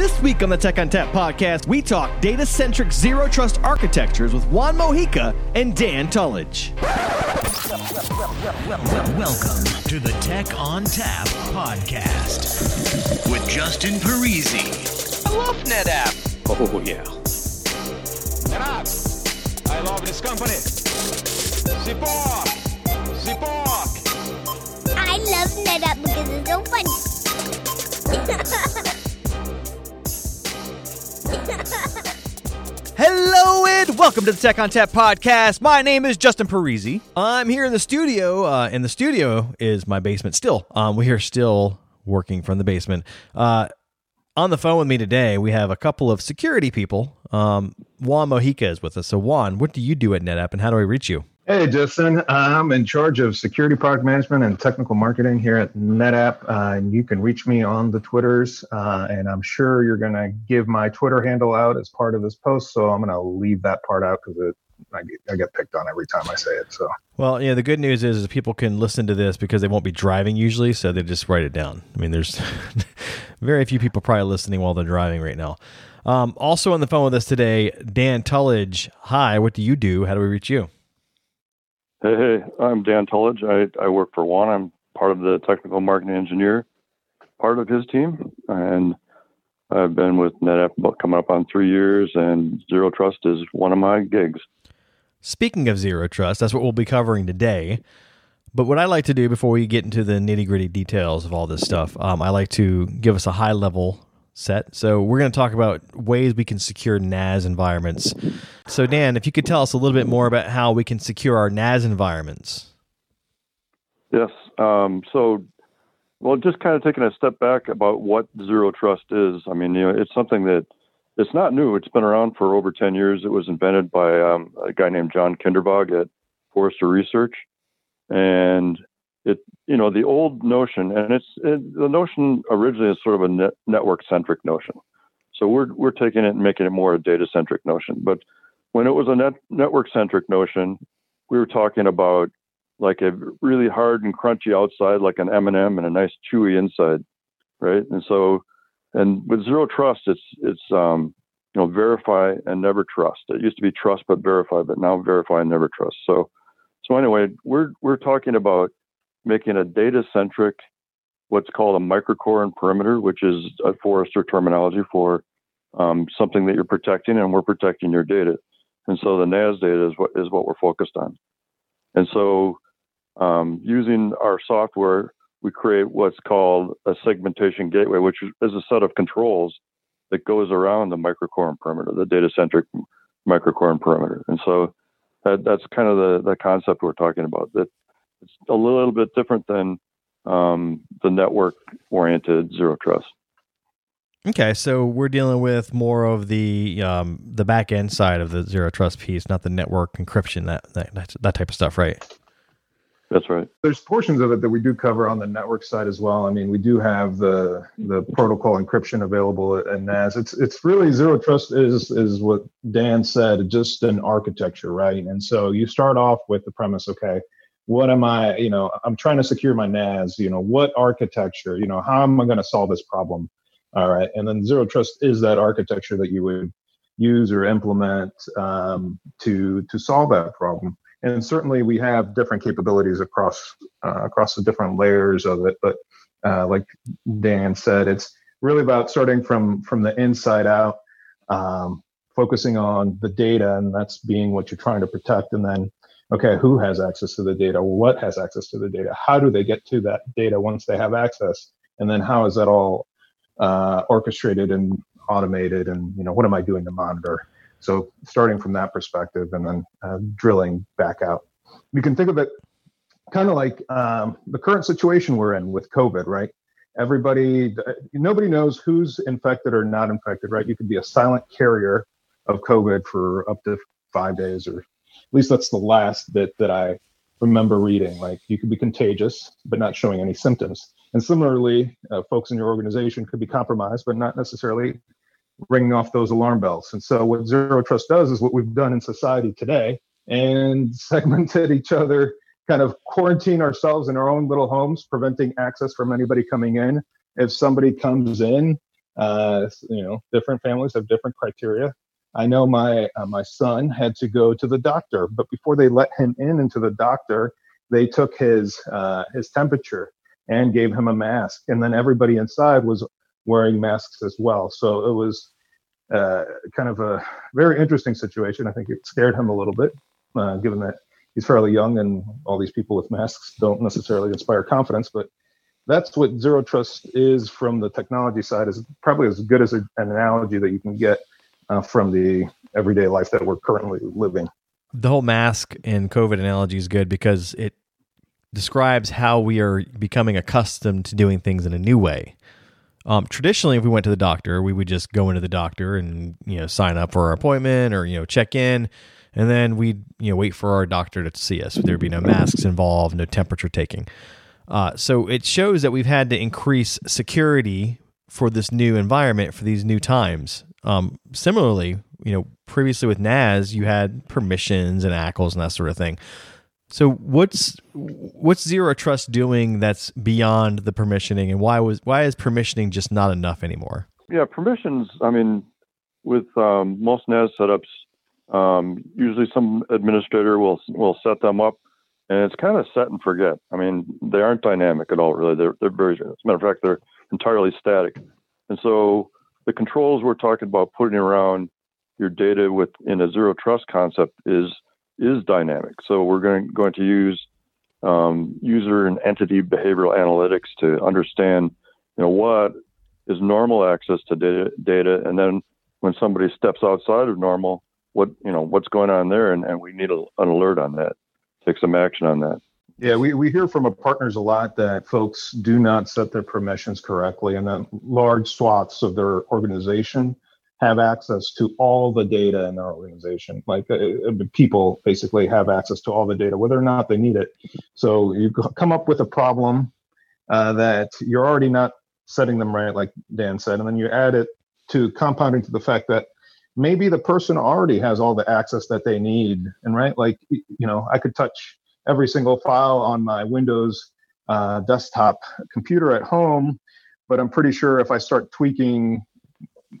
This week on the Tech on Tap podcast, we talk data centric zero trust architectures with Juan Mojica and Dan Tullidge. Welcome to the Tech on Tap podcast with Justin Parisi. I love NetApp. Oh, yeah. NetApp. I love this company. Support. Support. I love NetApp because it's so funny. Hello and welcome to the Tech on Tap podcast. My name is Justin Parisi. I'm here in the studio. Uh, and the studio is my basement still. Um, we are still working from the basement. Uh, on the phone with me today, we have a couple of security people. Um, Juan Mojica is with us. So, Juan, what do you do at NetApp and how do I reach you? Hey, Justin. I'm in charge of security product management and technical marketing here at NetApp. Uh, and you can reach me on the Twitters. Uh, and I'm sure you're going to give my Twitter handle out as part of this post. So I'm going to leave that part out because I get, I get picked on every time I say it. So, well, yeah, the good news is, is people can listen to this because they won't be driving usually. So they just write it down. I mean, there's very few people probably listening while they're driving right now. Um, also on the phone with us today, Dan Tullidge. Hi, what do you do? How do we reach you? Hey, hey, I'm Dan Tullidge. I, I work for Juan. I'm part of the technical marketing engineer, part of his team, and I've been with NetApp coming up on three years, and Zero Trust is one of my gigs. Speaking of Zero Trust, that's what we'll be covering today. But what I like to do before we get into the nitty gritty details of all this stuff, um, I like to give us a high level set. So we're going to talk about ways we can secure NAS environments. So Dan, if you could tell us a little bit more about how we can secure our NAS environments. Yes. Um, so, well, just kind of taking a step back about what zero trust is. I mean, you know, it's something that it's not new. It's been around for over 10 years. It was invented by um, a guy named John Kindervag at Forrester Research. And it you know the old notion and it's it, the notion originally is sort of a net, network centric notion. So we're we're taking it and making it more a data centric notion. But when it was a net, network centric notion we were talking about like a really hard and crunchy outside like an m&m and a nice chewy inside right? And so and with zero trust it's it's um you know verify and never trust. It used to be trust but verify but now verify and never trust. So so anyway we're we're talking about making a data centric, what's called a microcore and perimeter, which is a Forrester terminology for um, something that you're protecting, and we're protecting your data. And so the NAS data is what is what we're focused on. And so um, using our software, we create what's called a segmentation gateway, which is a set of controls that goes around the microcore and perimeter, the data centric microcore and perimeter. And so that, that's kind of the, the concept we're talking about. That it's a little bit different than um, the network oriented zero trust. Okay, so we're dealing with more of the um, the back end side of the zero trust piece, not the network encryption, that that that type of stuff, right? That's right. There's portions of it that we do cover on the network side as well. I mean, we do have the the protocol encryption available at NAS. It's it's really zero trust is is what Dan said, just an architecture, right? And so you start off with the premise, okay, what am I, you know, I'm trying to secure my NAS, you know, what architecture, you know, how am I going to solve this problem? All right. And then zero trust is that architecture that you would use or implement um, to to solve that problem. And certainly we have different capabilities across uh, across the different layers of it. But uh, like Dan said, it's really about starting from from the inside out, um, focusing on the data, and that's being what you're trying to protect, and then okay, who has access to the data? What has access to the data? How do they get to that data once they have access? And then how is that all uh, orchestrated and automated? And you know, what am I doing to monitor? So starting from that perspective, and then uh, drilling back out. You can think of it kind of like um, the current situation we're in with COVID, right? Everybody, nobody knows who's infected or not infected, right? You could be a silent carrier of COVID for up to five days or at least that's the last bit that I remember reading. Like you could be contagious, but not showing any symptoms. And similarly, uh, folks in your organization could be compromised, but not necessarily ringing off those alarm bells. And so, what Zero Trust does is what we've done in society today and segmented each other, kind of quarantine ourselves in our own little homes, preventing access from anybody coming in. If somebody comes in Uh, you know, different families have different criteria. I know my uh, my son had to go to the doctor, but before they let him in into the doctor, they took his uh, his temperature and gave him a mask, and then everybody inside was wearing masks as well. So it was uh, kind of a very interesting situation. I think it scared him a little bit, uh, given that he's fairly young and all these people with masks don't necessarily inspire confidence. But that's what zero trust is from the technology side. is probably as good as a, an analogy that you can get uh, from the everyday life that we're currently living. The whole mask and COVID analogy is good because it describes how we are becoming accustomed to doing things in a new way. Um, traditionally, if we went to the doctor, we would just go into the doctor and you know sign up for our appointment or you know check in, and then we'd you know wait for our doctor to see us. There'd be no masks involved, no temperature taking. Uh, so it shows that we've had to increase security for this new environment for these new times. Um, similarly, you know, previously with NAS, you had permissions and ACLs and that sort of thing. So what's what's zero trust doing that's beyond the permissioning, and why was why is permissioning just not enough anymore? Yeah, permissions. I mean, with um, most NAS setups, um, usually some administrator will will set them up, and it's kind of set and forget. I mean, they aren't dynamic at all, really. They're they're very. As a matter of fact, they're entirely static, and so the controls we're talking about putting around your data with in a zero trust concept is is dynamic. So we're going, going to use um, user and entity behavioral analytics to understand, you know, what is normal access to data, data, and then when somebody steps outside of normal, what you know, what's going on there, and, and we need a, an alert on that, take some action on that. Yeah, we, we hear from our partners a lot that folks do not set their permissions correctly, and that large swaths of their organization have access to all the data in their organization. Like uh, uh, people basically have access to all the data, whether or not they need it. So you come up with a problem uh, that you're already not setting them right, like Dan said, and then you add it to compounding to the fact that maybe the person already has all the access that they need. And right, like you know, I could touch every single file on my Windows uh, desktop computer at home, but I'm pretty sure if I start tweaking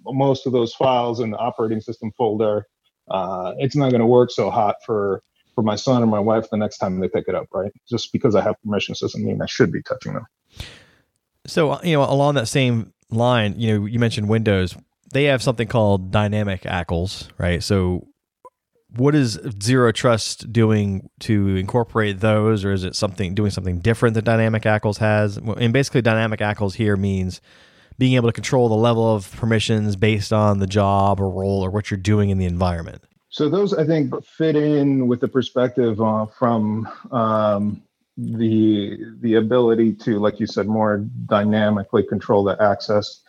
most of those files in the operating system folder, uh, it's not going to work so hot for for my son or my wife the next time they pick it up, right? Just because I have permissions doesn't mean I should be touching them. So uh, you know, along that same line, you know, you mentioned Windows. They have something called dynamic ACLs, right? So what is zero trust doing to incorporate those or is it something doing something different that dynamic ACLs has and basically dynamic ACLs here means being able to control the level of permissions based on the job or role or what you're doing in the environment. So those I think fit in with the perspective uh, from um, the the ability to, like you said, more dynamically control the access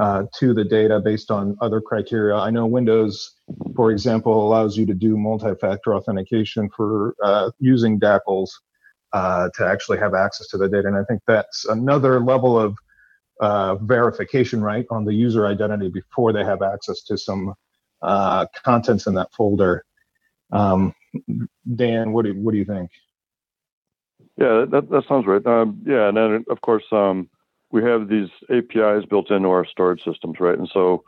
uh, to the data based on other criteria. I know Windows, for example, allows you to do multi-factor authentication for uh, using DACLs uh, to actually have access to the data, and I think that's another level of uh, verification right on the user identity before they have access to some uh, contents in that folder. Um, Dan, what do what do you think? Yeah, that that sounds right. Um, yeah, and then of course um, we have these APIs built into our storage systems, right? And so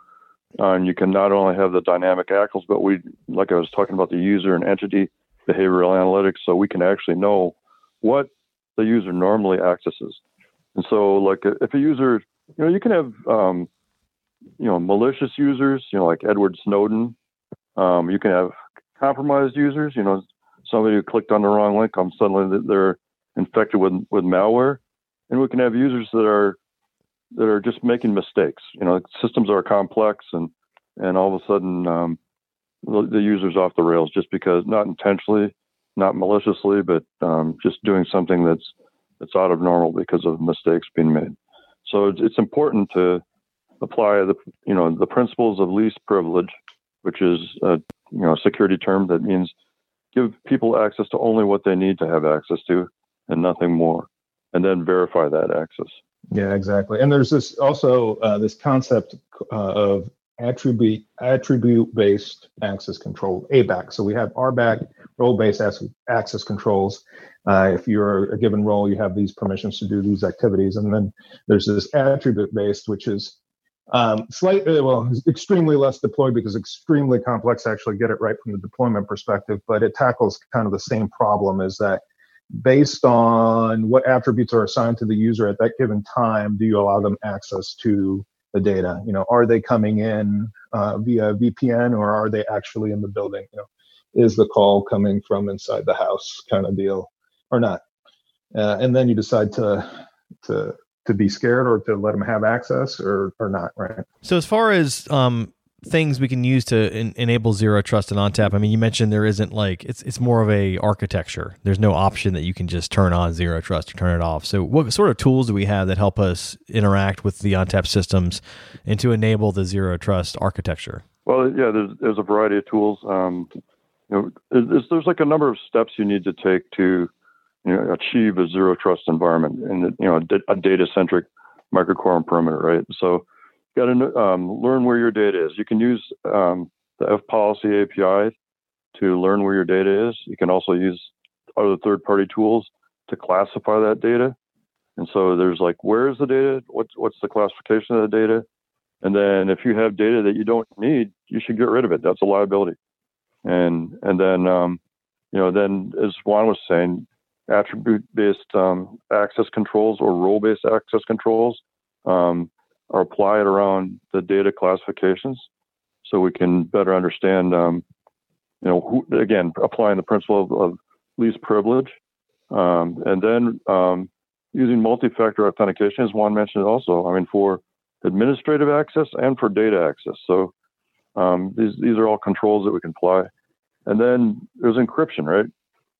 uh, you can not only have the dynamic ACLs, but we, like I was talking about, the user and entity behavioral analytics, so we can actually know what the user normally accesses. And so, like, if a user, you know, you can have, um, you know, malicious users, you know, like Edward Snowden. Um, you can have compromised users, you know, somebody who clicked on the wrong link, um, suddenly they're infected with with malware, and we can have users that are that are just making mistakes. You know, systems are complex, and and all of a sudden um, the, the user's off the rails just because not intentionally, not maliciously, but um, just doing something that's it's out of normal because of mistakes being made. So it's, it's important to apply the you know the principles of least privilege, which is a you know security term that means give people access to only what they need to have access to and nothing more, and then verify that access. Yeah, exactly. And there's this also uh, this concept uh, of attribute attribute based access control ABAC. So we have RBAC role based access controls, uh, if you're a given role, you have these permissions to do these activities. And then there's this attribute based, which is Um, slightly, well, extremely less deployed because extremely complex to actually get it right from the deployment perspective. But it tackles kind of the same problem: is that based on what attributes are assigned to the user at that given time, do you allow them access to the data? You know, are they coming in uh, via VPN or are they actually in the building? You know, is the call coming from inside the house, kind of deal, or not? Uh, and then you decide to to to be scared or to let them have access or or not, right? So as far as um, things we can use to en- enable zero trust and ONTAP, I mean, you mentioned there isn't like it's it's more of a architecture. There's no option that you can just turn on zero trust or turn it off. So what sort of tools do we have that help us interact with the ONTAP systems and to enable the zero trust architecture? Well, yeah, there's there's a variety of tools. Um, you know, there's, like a number of steps you need to take to you know, achieve a zero trust environment and you know a data centric microcore perimeter, right? So got to um, learn where your data is. You can use um, the FPolicy API to learn where your data is. You can also use other third party tools to classify that data. And so there's like, where is the data? What's what's the classification of the data? And then if you have data that you don't need, you should get rid of it. That's a liability. And and then um, you know then as Juan was saying, attribute based um, access controls or role based access controls um, are applied around the data classifications so we can better understand, um, you know, who, again, applying the principle of, of least privilege. Um, and then um, using multi-factor authentication, as Juan mentioned also, I mean, for administrative access and for data access. So um, these, these are all controls that we can apply. And then there's encryption, right?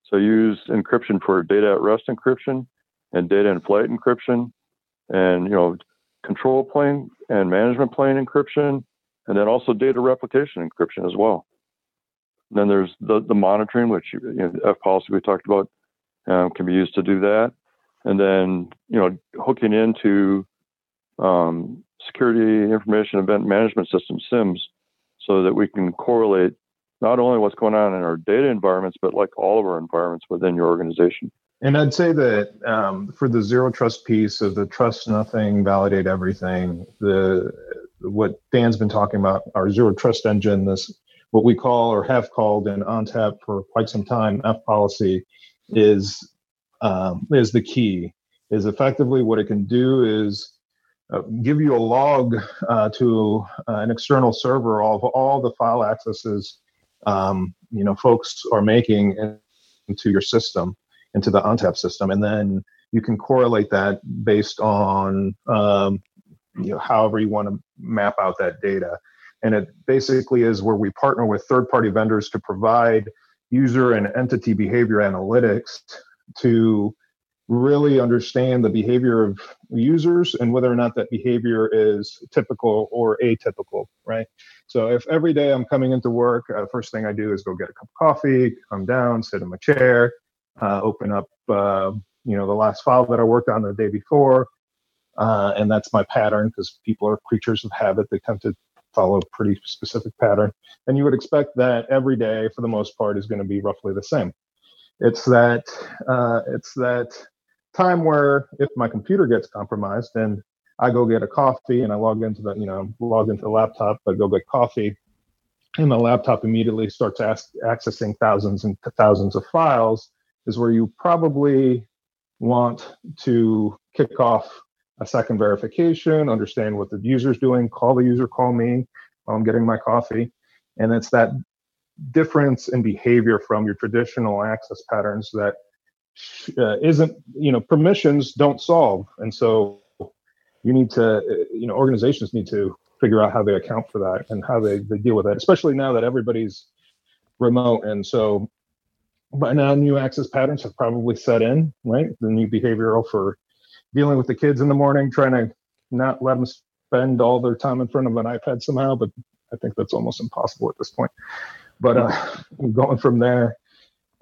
So use encryption for data at rest encryption and data in flight encryption and, you know, control plane and management plane encryption, and then also data replication encryption as well. And then there's the, the monitoring, which you know, FPolicy we talked about um, can be used to do that. And then, you know, hooking into um, security information event management system, SIEMs, so that we can correlate not only what's going on in our data environments, but like all of our environments within your organization. And I'd say that um, for the zero trust piece of the trust nothing, validate everything, the what Dan's been talking about, our zero trust engine, this what we call or have called in ONTAP for quite some time, F policy, is um, is the key. Is effectively what it can do is uh, give you a log uh, to uh, an external server of all the file accesses um, you know folks are making into your system into the ONTAP system, and then you can correlate that based on um, you know however you want to map out that data. And it basically is where we partner with third-party vendors to provide user and entity behavior analytics to really understand the behavior of users and whether or not that behavior is typical or atypical, right? So if every day I'm coming into work, uh, first thing I do is go get a cup of coffee, come down, sit in my chair, uh, open up, uh, you know, the last file that I worked on the day before, uh, and that's my pattern because people are creatures of habit. They tend to follow a pretty specific pattern, and you would expect that every day, for the most part, is going to be roughly the same. It's that uh, it's that time where if my computer gets compromised, then I go get a coffee and I log into the, you know, log into the laptop, but go get coffee. And the laptop immediately starts ask, accessing thousands and thousands of files, is where you probably want to kick off a second verification, understand what the user's doing, call the user, call me while I'm getting my coffee. And it's that difference in behavior from your traditional access patterns that uh, isn't you know permissions don't solve and so you need to uh, you know organizations need to figure out how they account for that and how they, they deal with that especially now that everybody's remote and so by now new access patterns have probably set in right the new behavioral for dealing with the kids in the morning trying to not let them spend all their time in front of an ipad somehow but i think that's almost impossible at this point but uh, going from there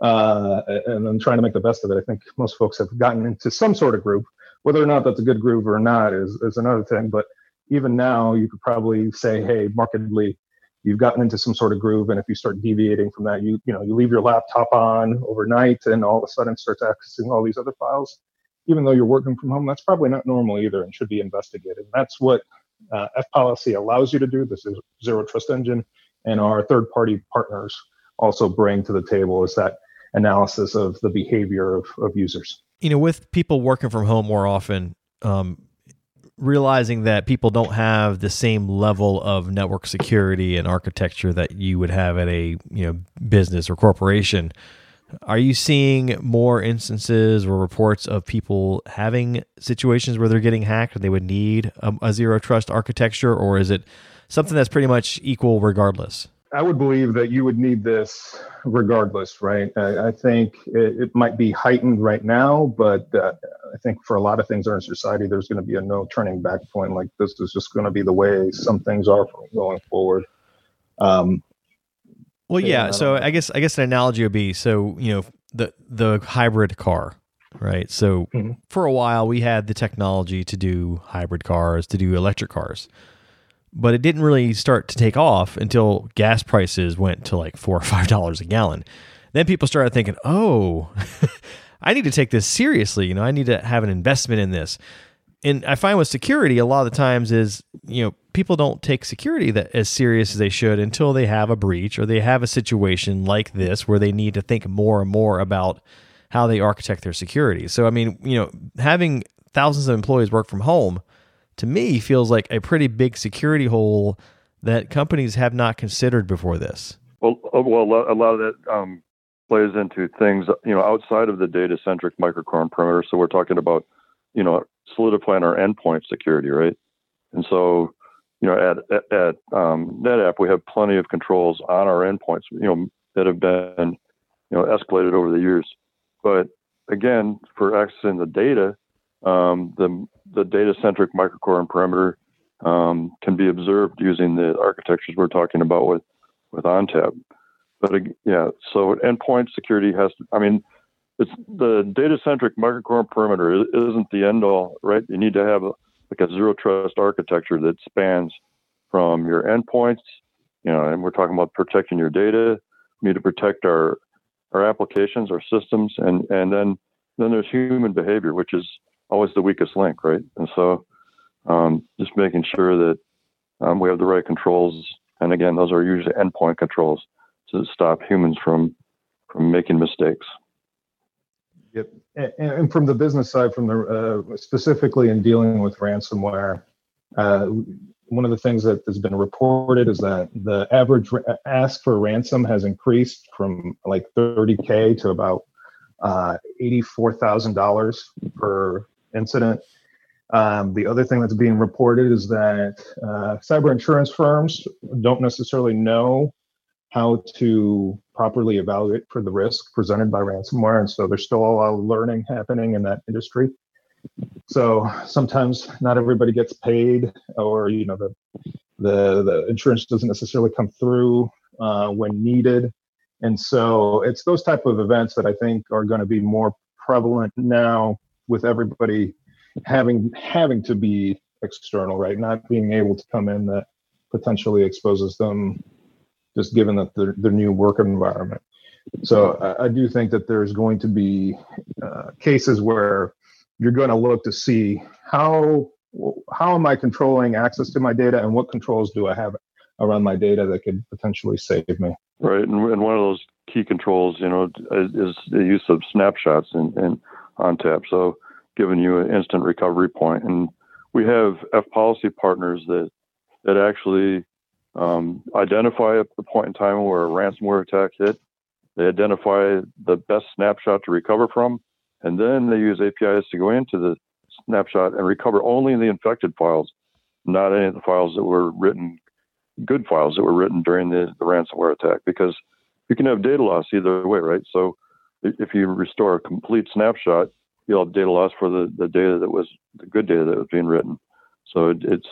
uh, and then trying to make the best of it. I think most folks have gotten into some sort of groove. Whether or not that's a good groove or not is, is another thing. But even now, you could probably say, hey, markedly, you've gotten into some sort of groove, and if you start deviating from that, you you know you leave your laptop on overnight, and all of a sudden starts accessing all these other files. Even though you're working from home, that's probably not normal either, and should be investigated. And that's what uh, FPolicy allows you to do. This is zero trust engine, and our third party partners also bring to the table is that analysis of the behavior of, of users. You know, with people working from home more often, um, realizing that people don't have the same level of network security and architecture that you would have at a you know business or corporation are you seeing more instances or reports of people having situations where they're getting hacked and they would need a, a zero trust architecture or is it something that's pretty much equal regardless I would believe that you would need this regardless, right? I, I think it, it, might be heightened right now, but uh, I think for a lot of things in our society, there's going to be a no turning back point. Like this is just going to be the way some things are going forward. Um, well, yeah. So I guess I guess an analogy would be so you know the the hybrid car, right? So mm-hmm. for a while we had the technology to do hybrid cars, to do electric cars but it didn't really start to take off until gas prices went to like four or five dollars a gallon. Then people started thinking, oh, I need to take this seriously. You know, I need to have an investment in this. And I find with security, a lot of the times is, you know, people don't take security that as serious as they should until they have a breach or they have a situation like this where they need to think more and more about how they architect their security. So, I mean, you know, having thousands of employees work from home to me feels like a pretty big security hole that companies have not considered before this. Well, uh, well, a lot of that um, plays into things you know outside of the data centric microcore and perimeter. So we're talking about you know solidifying our endpoint security, right? And so you know at at, at um, NetApp we have plenty of controls on our endpoints, you know that have been you know escalated over the years. But again, for accessing the data, um, the the data centric microcore and perimeter um, can be observed using the architectures we're talking about with with ONTAP. But yeah, so endpoint security has to. I mean, it's the data centric microcore and perimeter isn't the end all, right? You need to have a, like a zero trust architecture that spans from your endpoints, you know, and we're talking about protecting your data. We need to protect our our applications, our systems, and and then then there's human behavior, which is always the weakest link, right? And so um, just making sure that um, we have the right controls. And again, those are usually endpoint controls to stop humans from from making mistakes. Yep. And, and from the business side, from the uh, specifically in dealing with ransomware, uh, one of the things that has been reported is that the average ask for ransom has increased from like 30k to about uh, $84,000 per incident. Um, the other thing that's being reported is that uh, cyber insurance firms don't necessarily know how to properly evaluate for the risk presented by ransomware, and so there's still a lot of learning happening in that industry. So sometimes not everybody gets paid, or you know the the, the insurance doesn't necessarily come through uh, when needed, and so it's those type of events that I think are going to be more prevalent now with everybody having having to be external, right? Not being able to come in that potentially exposes them, just given that their their new work environment. So I, I do think that there's going to be uh, cases where you're going to look to see how how am I controlling access to my data and what controls do I have around my data that could potentially save me. Right, and, and one of those key controls, you know, is the use of snapshots and, and ONTAP. So giving you an instant recovery point. And we have FPolicy partners that that actually um, identify the point in time where a ransomware attack hit. They identify the best snapshot to recover from, and then they use APIs to go into the snapshot and recover only the infected files, not any of the files that were written, good files that were written during the, the ransomware attack. Because you can have data loss either way, right? So if you restore a complete snapshot, you'll have data loss for the, the data that was the good data that was being written. So it, it's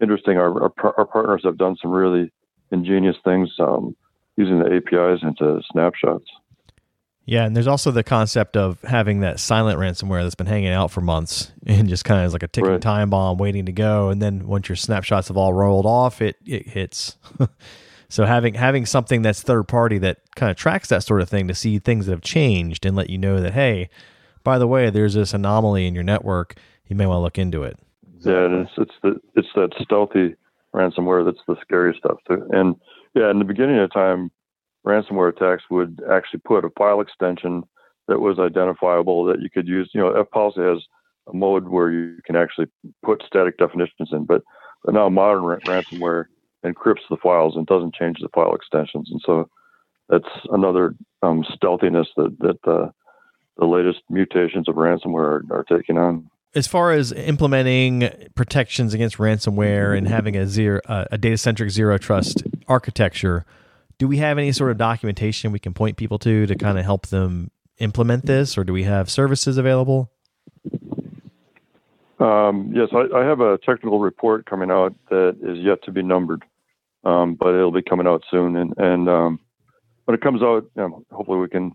interesting. Our, our, our, partners have done some really ingenious things um, using the APIs into snapshots. Yeah, and there's also the concept of having that silent ransomware that's been hanging out for months and just kind of is like a ticking right. time bomb waiting to go. And then once your snapshots have all rolled off, it it hits. so having having something that's third party that kind of tracks that sort of thing to see things that have changed and let you know that hey, by the way, there's this anomaly in your network. You may want to look into it. Yeah, it's it's the it's that stealthy ransomware that's the scary stuff too. And yeah, in the beginning of time, ransomware attacks would actually put a file extension that was identifiable that you could use. You know, FPolicy has a mode where you can actually put static definitions in, but, now modern ra- ransomware encrypts the files and doesn't change the file extensions, and so that's another um, stealthiness that that uh, the latest mutations of ransomware are, are taking on. As far as implementing protections against ransomware and having a zero, uh, a data centric zero trust architecture, do we have any sort of documentation we can point people to to kind of help them implement this, or do we have services available? Um, yes, I, I, have a technical report coming out that is yet to be numbered, um, but it'll be coming out soon. And, and um, when it comes out, you know, hopefully we can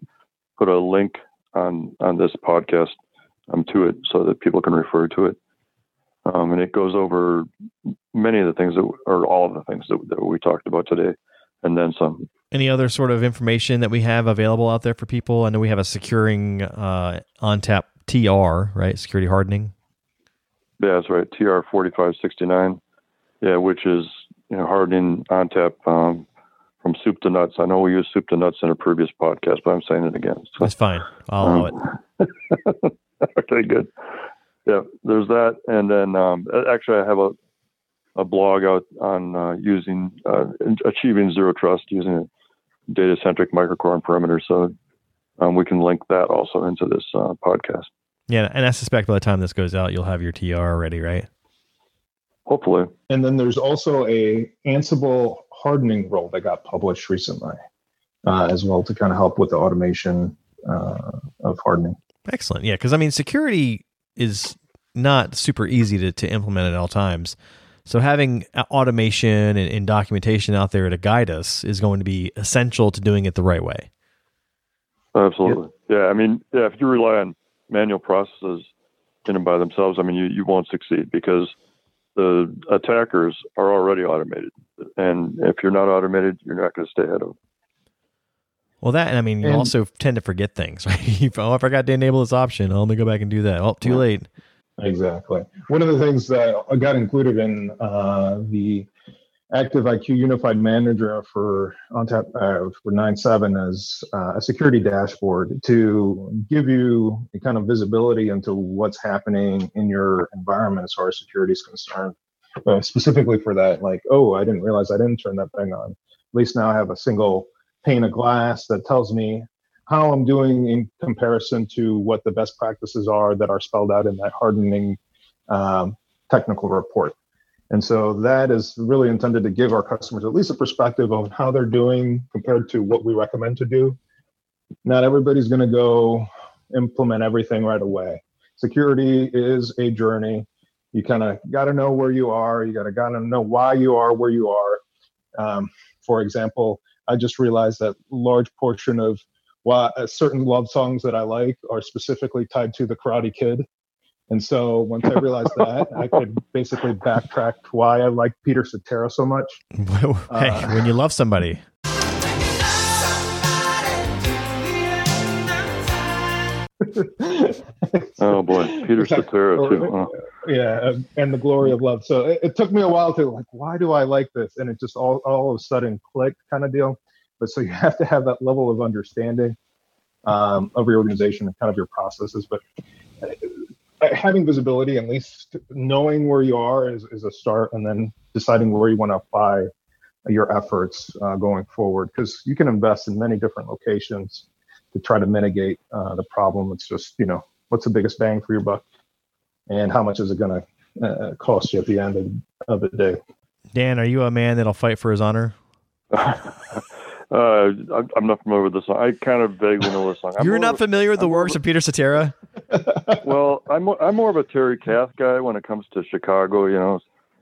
put a link on on this podcast um, to it so that people can refer to it. Um, and it goes over many of the things that, or all of the things that, that we talked about today, and then some. Any other sort of information that we have available out there for people? I know we have a securing uh, ONTAP TR, right? Security hardening. Yeah, that's right. TR forty five sixty nine. Yeah, which is you know hardening ONTAP um, from soup to nuts. I know we used soup to nuts in a previous podcast, but I'm saying it again. So, That's fine. I'll allow um, it. okay, good. Yeah, there's that, and then um, actually, I have a a blog out on uh, using uh, achieving zero trust using a data centric microcore and perimeter. So um, we can link that also into this uh, podcast. Yeah, and I suspect by the time this goes out, you'll have your TR already, right? Hopefully. And then there's also a Ansible hardening role that got published recently uh, as well to kind of help with the automation uh, of hardening. Excellent. Yeah, because I mean, security is not super easy to, to implement at all times. So having automation and, and, documentation out there to guide us is going to be essential to doing it the right way. Absolutely. Yep. Yeah. I mean, yeah, if you rely on manual processes in and by themselves, I mean, you, you won't succeed because the attackers are already automated. And if you're not automated, you're not going to stay ahead of them. Well, that, and I mean, you and, also tend to forget things, right? oh, I forgot to enable this option. Oh, let me go back and do that. Oh, too late. Exactly. One of the things that got included in uh, the Active IQ Unified Manager for ONTAP uh, for 9.7 is uh, a security dashboard to give you a kind of visibility into what's happening in your environment as far as security is concerned. Uh, specifically for that, like, oh, I didn't realize I didn't turn that thing on. At least now I have a single pane of glass that tells me how I'm doing in comparison to what the best practices are that are spelled out in that hardening um, technical report. And so that is really intended to give our customers at least a perspective of how they're doing compared to what we recommend to do. Not everybody's going to go implement everything right away. Security is a journey. You kind of got to know where you are. You got to got to know why you are where you are. Um, for example, I just realized that large portion of why certain love songs that I like are specifically tied to the Karate Kid and so once I realized that, I could basically backtrack why I like Peter Cetera so much. hey, uh, when you love somebody. oh boy, Peter Cetera too. Huh? Yeah, and the glory of love. So it, it, took me a while to like, why do I like this? And it just all all of a sudden clicked, kind of deal. But so you have to have that level of understanding um, of your organization and kind of your processes. But having visibility, at least knowing where you are is, is a start, and then deciding where you want to apply your efforts uh, going forward. Because you can invest in many different locations to try to mitigate uh, the problem. It's just, you know, what's the biggest bang for your buck, and how much is it going to uh, cost you at the end of, of the day? Dan, are you a man that'll fight for his honor? Uh, I'm not familiar with the song. I kind of vaguely know the song. I'm You're not familiar with the I'm works of, Peter Cetera? well, I'm I'm more of a Terry Kath guy when it comes to Chicago. You know,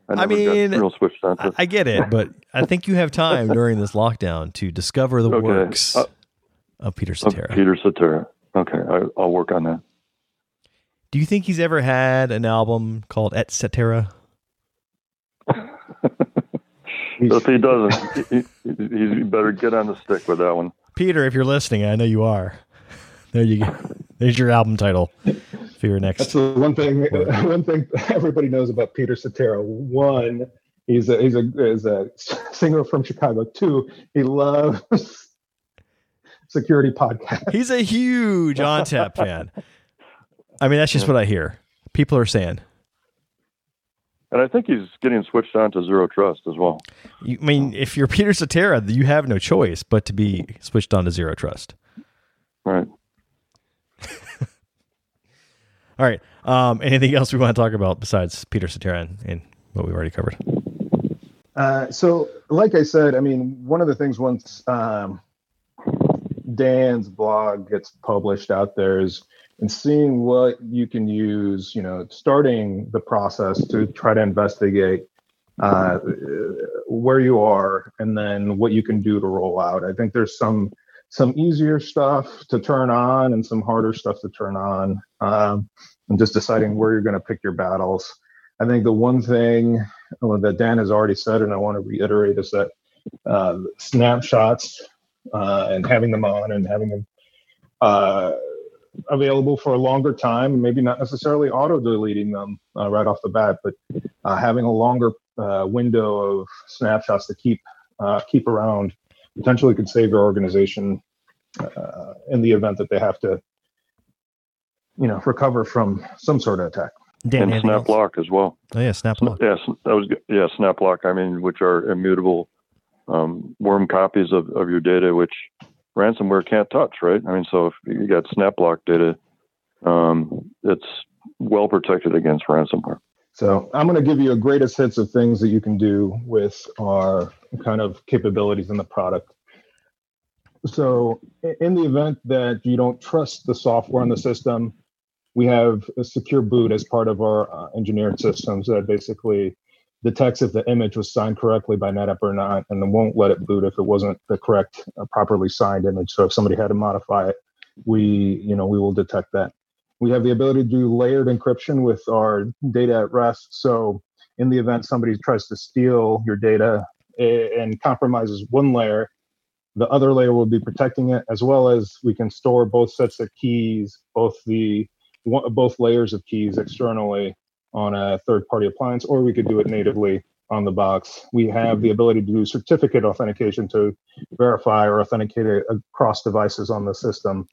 I, I mean, real switch I, I, get it, but I think you have time during this lockdown to discover the okay. works uh, of Peter Cetera. Of Peter Cetera. Okay, I, will work on that. Do you think he's ever had an album called Et Cetera? If he doesn't, he, he, he, better get on the stick with that one. Peter, if you're listening, I know you are. There you go. There's your album title. for your next. That's the one thing. One thing everybody knows about Peter Cetera. One, he's a he's a is a singer from Chicago. Two, he loves security podcasts. He's a huge ONTAP fan. I mean, that's just what I hear. People are saying. And I think he's getting switched on to zero trust as well. You, I mean, if you're Peter Cetera, you have no choice but to be switched on to zero trust. Right. All right. Um, anything else we want to talk about besides Peter Cetera and, and what we've already covered? Uh, so, like I said, I mean, one of the things once um, Dan's blog gets published out there is and seeing what you can use, you know, starting the process to try to investigate uh, where you are and then what you can do to roll out. I think there's some some easier stuff to turn on and some harder stuff to turn on, um, and just deciding where you're going to pick your battles. I think the one thing that Dan has already said, and I want to reiterate, is that uh, snapshots uh, and having them on and having them uh, available for a longer time, maybe not necessarily auto deleting them uh, right off the bat, but uh, having a longer uh, window of snapshots to keep keep around potentially could save your organization in the event that they have to, you know, recover from some sort of attack. Dan, and SnapLock as well. Oh yeah, SnapLock. Yes, that was yeah, SnapLock. I mean, which are immutable um, worm copies of, of your data, which ransomware can't touch, right? I mean, so if you got SnapLock data, um, it's well protected against ransomware. So I'm going to give you a greatest hits of things that you can do with our kind of capabilities in the product. So in the event that you don't trust the software in the system, we have a secure boot as part of our uh, engineered systems that basically detects if the image was signed correctly by NetApp or not, and then won't let it boot if it wasn't the correct, uh, properly signed image. So if somebody had to modify it, we, you know, we will detect that. We have the ability to do layered encryption with our data at rest. So in the event somebody tries to steal your data and compromises one layer, the other layer will be protecting it, as well as we can store both sets of keys, both the both layers of keys externally on a third party appliance, or we could do it natively on the box. We have the ability to do certificate authentication to verify or authenticate across devices on the system.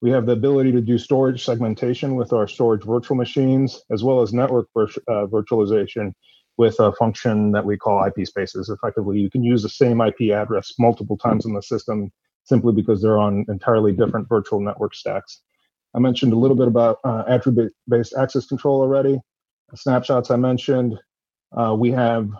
We have the ability to do storage segmentation with our storage virtual machines, as well as network vir- uh, virtualization with a function that we call IP spaces. Effectively, you can use the same IP address multiple times in the system simply because they're on entirely different virtual network stacks. I mentioned a little bit about uh, attribute based access control already. Snapshots I mentioned. Uh, we have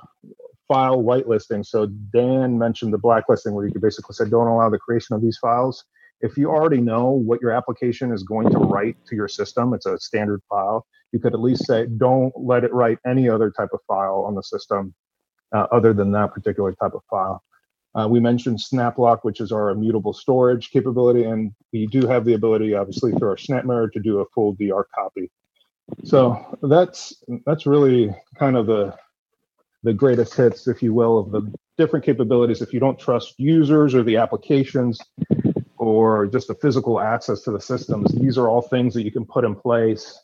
file whitelisting. So Dan mentioned the blacklisting where you could basically say, don't allow the creation of these files. If you already know what your application is going to write to your system, it's a standard file, you could at least say, don't let it write any other type of file on the system uh, other than that particular type of file. Uh, we mentioned SnapLock, which is our immutable storage capability, and we do have the ability, obviously, through our SnapMirror to do a full DR copy. So that's that's really kind of the the greatest hits, if you will, of the different capabilities. If you don't trust users or the applications or just the physical access to the systems, these are all things that you can put in place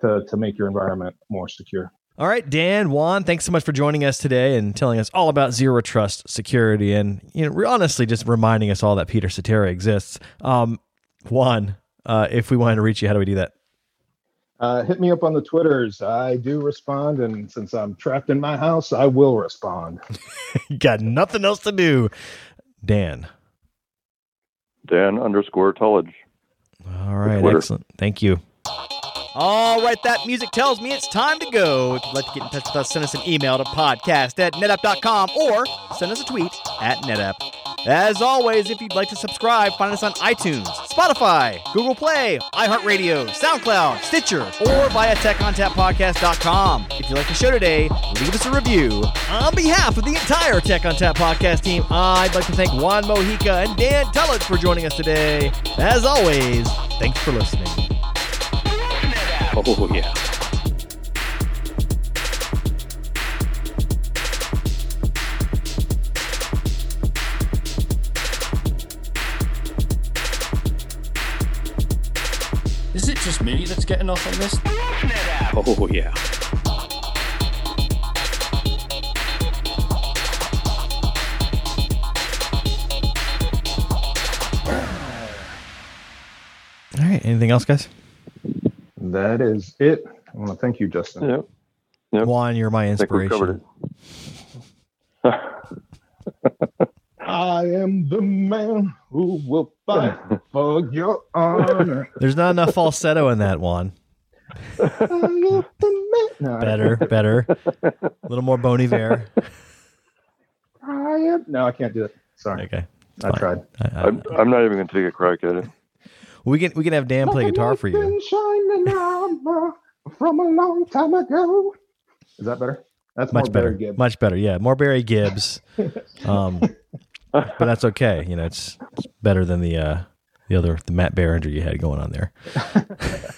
to, to make your environment more secure. All right, Dan, Juan, thanks so much for joining us today and telling us all about zero trust security and you know honestly just reminding us all that Peter Cetera exists. Um, Juan, uh, if we wanted to reach you, how do we do that? Uh, hit me up on the Twitters. I do respond, and since I'm trapped in my house, I will respond. you got nothing else to do, Dan. Dan underscore Tullidge. All right, excellent. Thank you. All right, that music tells me it's time to go. If you'd like to get in touch with us, send us an email to podcast at netapp.com or send us a tweet at netapp. As always, if you'd like to subscribe, find us on iTunes, Spotify, Google Play, iHeartRadio, SoundCloud, Stitcher, or via TechOnTapPodcast.com. If you like the show today, leave us a review. On behalf of the entire Tech on Tap podcast team, I'd like to thank Juan Mojica and Dan Tullidge for joining us today. As always, thanks for listening. Oh, yeah. Me that's getting off on this? Oh, yeah. All right. Anything else, guys? That is it. I want to thank you, Justin. Yep. Yep. Juan, you're my I think we inspiration. covered it. I am the man who will fight for your honor. There's not enough falsetto in that one. I am the man. No, Better, better. A little more Bon Iver. I am. No, I can't do it. Sorry, Okay. I tried. I- I- I'm, I'm not even going to take a crack at it. we can we can have Dan play guitar for you. Been shining armor from a long time ago. Is that better? That's Much more better. Barry Gibb. Much better. Yeah, more Barry Gibbs. Um, but that's okay. You know, it's, it's better than the uh, the other the Matt Berninger you had going on there.